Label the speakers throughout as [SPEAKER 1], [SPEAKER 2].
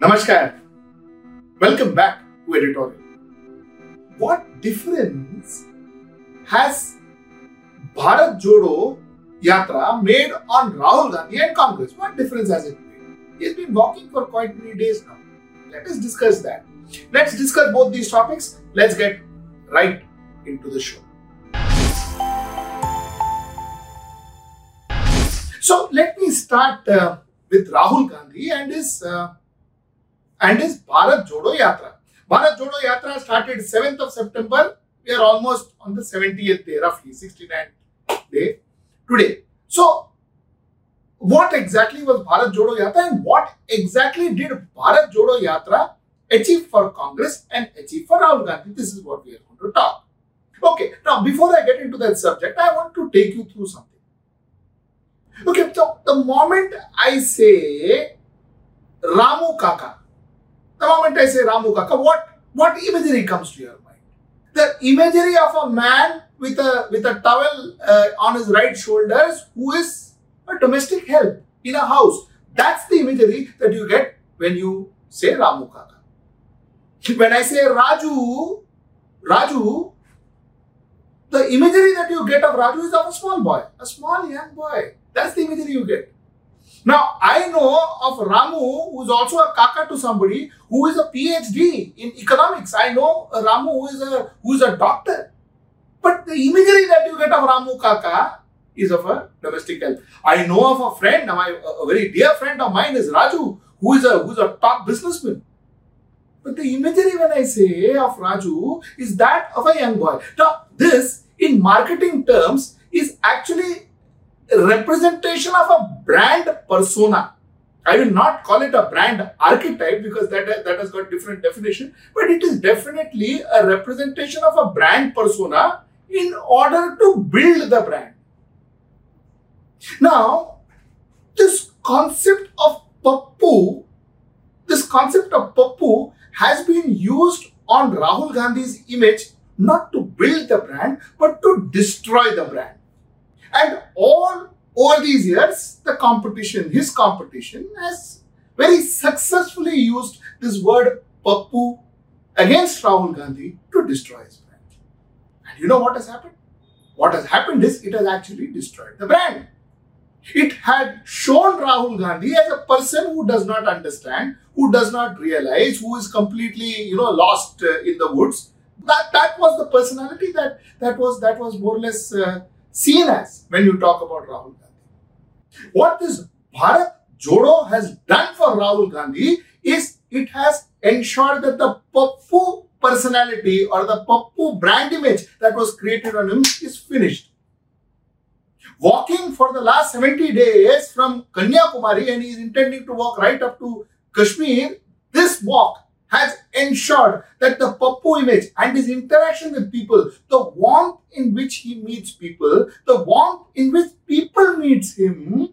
[SPEAKER 1] Namaskar. Welcome back to editorial. What difference has Bharat Jodo Yatra made on Rahul Gandhi and Congress? What difference has it made? He's been walking for quite many days now. Let us discuss that. Let's discuss both these topics. Let's get right into the show. So let me start uh, with Rahul Gandhi and his uh, and his Bharat Jodo Yatra. Bharat Jodo Yatra started 7th of September. We are almost on the 70th day, roughly 69th day today. So, what exactly was Bharat Jodo Yatra and what exactly did Bharat Jodo Yatra achieve for Congress and achieve for Rahul Gandhi? This is what we are going to talk. Okay, now before I get into that subject, I want to take you through something. Okay, so the moment I say Ramu Kaka, the moment I say Ramu Kaka, what, what imagery comes to your mind? The imagery of a man with a with a towel uh, on his right shoulders who is a domestic help in a house. That's the imagery that you get when you say Ramu Kaka. When I say Raju, Raju, the imagery that you get of Raju is of a small boy, a small young boy. That's the imagery you get. Now, I know of Ramu, who is also a kaka to somebody who is a PhD in economics. I know Ramu, who is a who is a doctor. But the imagery that you get of Ramu kaka is of a domestic help. I know of a friend, my, a very dear friend of mine is Raju, who is a who is a top businessman. But the imagery when I say of Raju is that of a young boy. Now, this in marketing terms is actually representation of a brand persona. I will not call it a brand archetype because that, that has got different definition, but it is definitely a representation of a brand persona in order to build the brand. Now, this concept of Pappu, this concept of Pappu has been used on Rahul Gandhi's image not to build the brand but to destroy the brand. And all over these years, the competition, his competition, has very successfully used this word Pappu against Rahul Gandhi to destroy his brand. And you know what has happened? What has happened is it has actually destroyed the brand. It had shown Rahul Gandhi as a person who does not understand, who does not realize, who is completely, you know, lost uh, in the woods. That that was the personality that that was that was more or less uh, seen as when you talk about Rahul Gandhi. What this Bharat Jodo has done for Rahul Gandhi is it has ensured that the Pappu personality or the Pappu brand image that was created on him is finished. Walking for the last 70 days from Kanyakumari and he is intending to walk right up to Kashmir, this walk has ensured that the Pappu image and his interaction with people, the warmth in which he meets people, the warmth in which people meets him,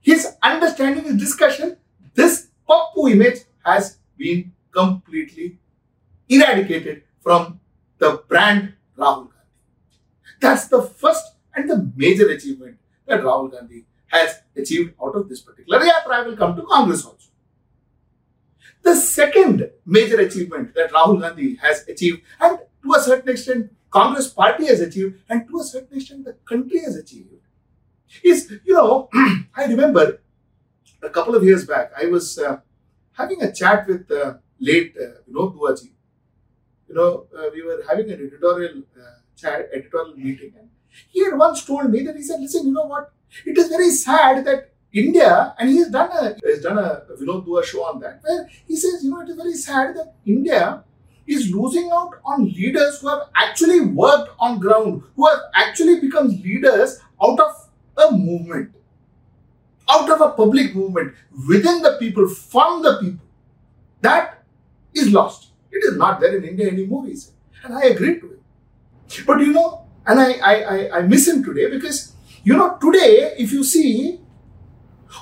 [SPEAKER 1] his understanding, his discussion, this Pappu image has been completely eradicated from the brand Rahul Gandhi. That's the first and the major achievement that Rahul Gandhi has achieved out of this particular yatra. I will come to Congress also. The second major achievement that Rahul Gandhi has achieved, and to a certain extent, Congress party has achieved, and to a certain extent, the country has achieved, is, you know, I remember a couple of years back, I was uh, having a chat with uh, late uh, Vinod. You know, uh, we were having an editorial uh, chat, editorial meeting, and he had once told me that he said, listen, you know what? It is very sad that India, and he has done a has done a Vinod Dua show on that, where he says, you know, it is very sad that India is losing out on leaders who have actually worked on ground, who have actually become leaders out of a movement, out of a public movement, within the people, from the people. That is lost. It is not there in India anymore, he said. And I agree to it. But you know, and I, I, I, I miss him today because, you know, today, if you see,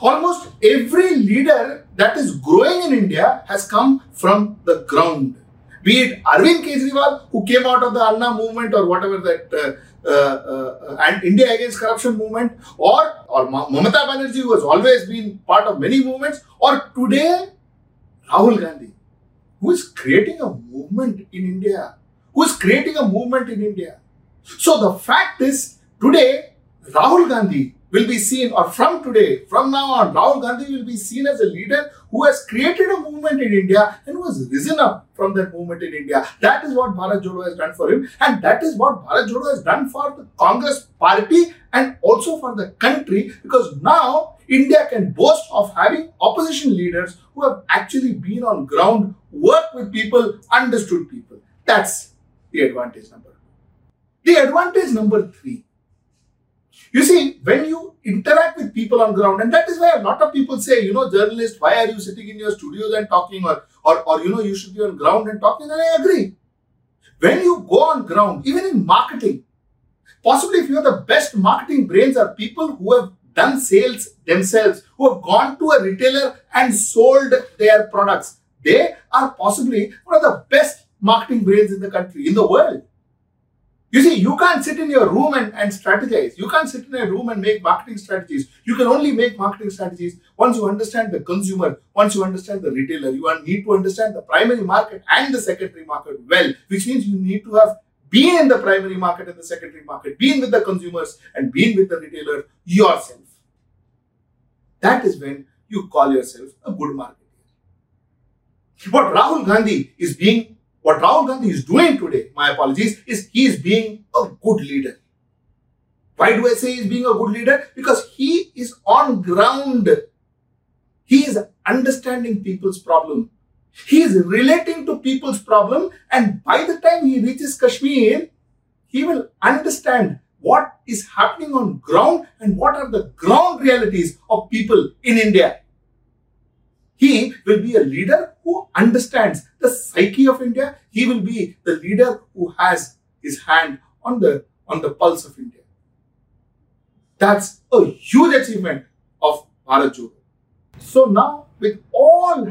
[SPEAKER 1] Almost every leader that is growing in India has come from the ground. Be it Arvind Kejriwal, who came out of the Anna movement or whatever that uh, uh, uh, and India Against Corruption movement, or or Mamata Banerjee, who has always been part of many movements, or today Rahul Gandhi, who is creating a movement in India, who is creating a movement in India. So the fact is, today, Rahul Gandhi will be seen, or from today, from now on, Rahul Gandhi will be seen as a leader who has created a movement in India and who has risen up from that movement in India. That is what Bharat Jodo has done for him, and that is what Bharat Jodo has done for the Congress party and also for the country because now India can boast of having opposition leaders who have actually been on ground, worked with people, understood people. That's the advantage number. The advantage number three you see, when you interact with people on ground, and that is why a lot of people say, you know, journalists, why are you sitting in your studios and talking, or, or, or you know, you should be on ground and talking, and I agree. When you go on ground, even in marketing, possibly if you are the best marketing brains are people who have done sales themselves, who have gone to a retailer and sold their products. They are possibly one of the best marketing brains in the country, in the world. You see, you can't sit in your room and, and strategize. You can't sit in a room and make marketing strategies. You can only make marketing strategies once you understand the consumer, once you understand the retailer. You need to understand the primary market and the secondary market well, which means you need to have been in the primary market and the secondary market, been with the consumers and been with the retailer yourself. That is when you call yourself a good marketer. What Rahul Gandhi is being what Rahul Gandhi is doing today, my apologies, is he is being a good leader. Why do I say he's being a good leader? Because he is on ground. He is understanding people's problem. He is relating to people's problem. And by the time he reaches Kashmir, he will understand what is happening on ground and what are the ground realities of people in India. He will be a leader who understands the psyche of India. He will be the leader who has his hand on the, on the pulse of India. That's a huge achievement of Bharat Jodo. So now, with all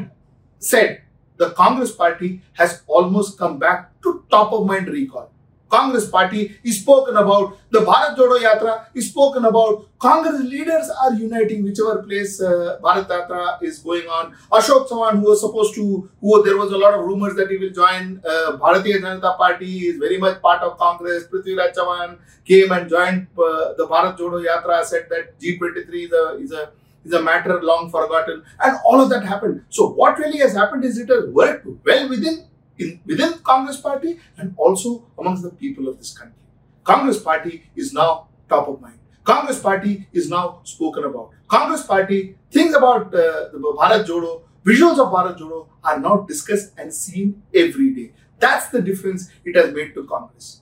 [SPEAKER 1] said, the Congress party has almost come back to top of mind recall. Congress party is spoken about. The Bharat Jodo Yatra is spoken about. Congress leaders are uniting whichever place uh, Bharat Yatra is going on. Ashok Chavan, who was supposed to, who there was a lot of rumors that he will join uh, Bharatiya Janata Party, is very much part of Congress. Prithviraj Chavan came and joined uh, the Bharat Jodo Yatra, said that G23 is a, is a is a matter long forgotten, and all of that happened. So, what really has happened is it has worked well within in, within Congress party and also amongst the people of this country. Congress party is now top of mind. Congress party is now spoken about. Congress party, things about uh, the Bharat Jodo, visuals of Bharat Jodo are now discussed and seen every day. That's the difference it has made to Congress.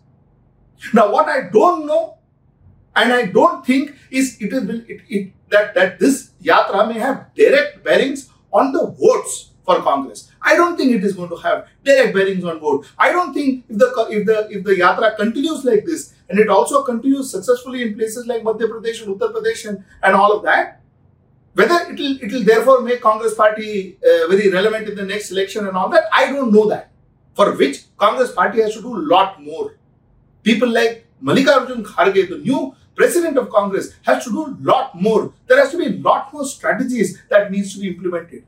[SPEAKER 1] Now, what I don't know and I don't think is it is it, it, that, that this yatra may have direct bearings on the votes for Congress. I don't think it is going to have direct bearings on vote. I don't think if the if the if the yatra continues like this and it also continues successfully in places like Madhya Pradesh and Uttar Pradesh and, and all of that, whether it will it will therefore make Congress party uh, very relevant in the next election and all that, I don't know that. For which Congress party has to do a lot more. People like Mallikarjun Kharge, the new president of Congress, has to do a lot more. There has to be a lot more strategies that needs to be implemented.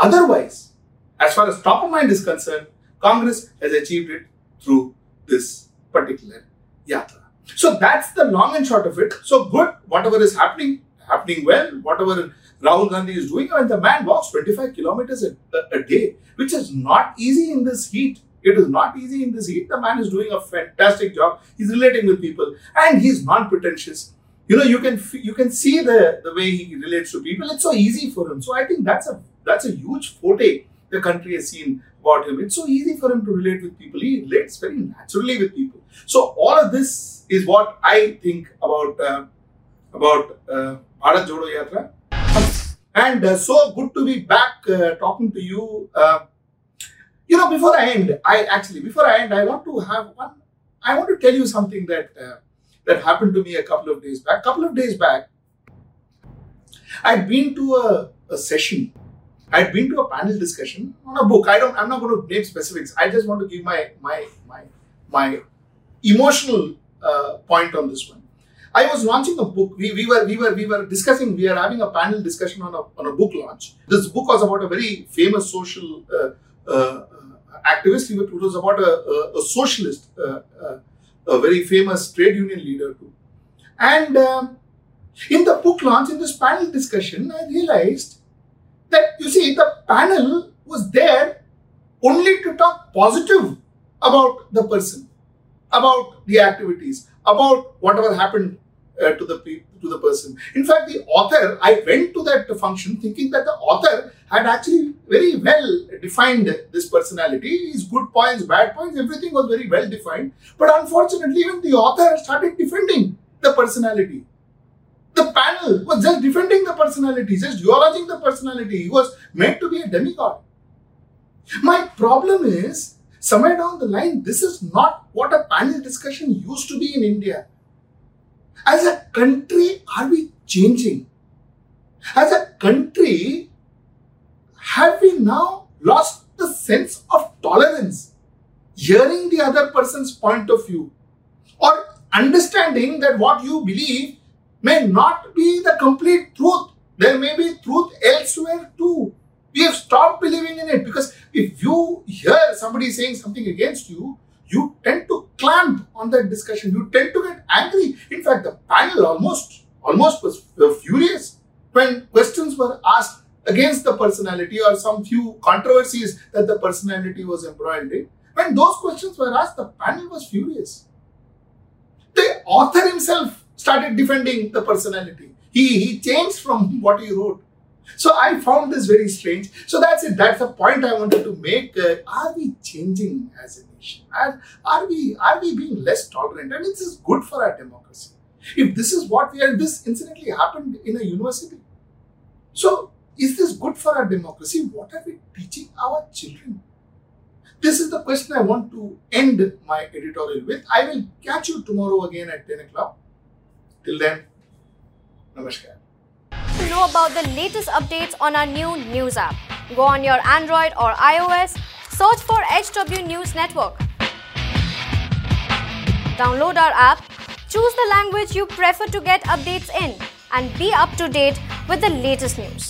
[SPEAKER 1] Otherwise, as far as top of mind is concerned, Congress has achieved it through this particular yatra. So that's the long and short of it. So good, whatever is happening, happening well, whatever Rahul Gandhi is doing, and the man walks 25 kilometers a, a, a day, which is not easy in this heat. It is not easy in this heat. The man is doing a fantastic job. He's relating with people and he's non-pretentious you know you can you can see the the way he relates to people it's so easy for him so i think that's a that's a huge forte the country has seen about him it's so easy for him to relate with people he relates very naturally with people so all of this is what i think about uh, about uh, Bharat Jodo Yatra and uh, so good to be back uh, talking to you uh, you know before i end i actually before i end i want to have one i want to tell you something that uh, that happened to me a couple of days back. A couple of days back, I'd been to a, a session. I'd been to a panel discussion on a book. I don't. I'm not going to name specifics. I just want to give my my my my emotional uh, point on this one. I was launching a book. We, we were we were we were discussing. We are having a panel discussion on a on a book launch. This book was about a very famous social uh, uh, activist. It was about a, a, a socialist, uh, uh, a very famous trade union leader too. And um, in the book launch, in this panel discussion, I realized that you see the panel was there only to talk positive about the person, about the activities, about whatever happened uh, to the to the person. In fact, the author, I went to that function thinking that the author had actually very well defined this personality. His good points, bad points, everything was very well defined. But unfortunately, even the author started defending the personality. The panel was just defending the personality, just eulogising the personality. He was meant to be a demigod. My problem is, somewhere down the line, this is not what a panel discussion used to be in India. As a country, are we changing? As a country, have we now lost the sense of tolerance? Hearing the other person's point of view or understanding that what you believe may not be the complete truth. There may be truth elsewhere too. We have stopped believing in it because if you hear somebody saying something against you, you tend to clamp on that discussion. You tend to get angry. In fact, the panel almost almost was furious when questions were asked against the personality or some few controversies that the personality was embroiled in. When those questions were asked, the panel was furious. The author himself started defending the personality. He, he changed from what he wrote. So I found this very strange. So that's it. That's the point I wanted to make. Uh, are we changing as a nation? Are, are we are we being less tolerant? And this is good for our democracy. If this is what we are, this incidentally happened in a university. So is this good for our democracy? What are we teaching our children? This is the question I want to end my editorial with. I will catch you tomorrow again at 10 o'clock. Till then, namaskar
[SPEAKER 2] to know about the latest updates on our new news app. Go on your Android or iOS, search for HW News Network. Download our app, choose the language you prefer to get updates in, and be up to date with the latest news.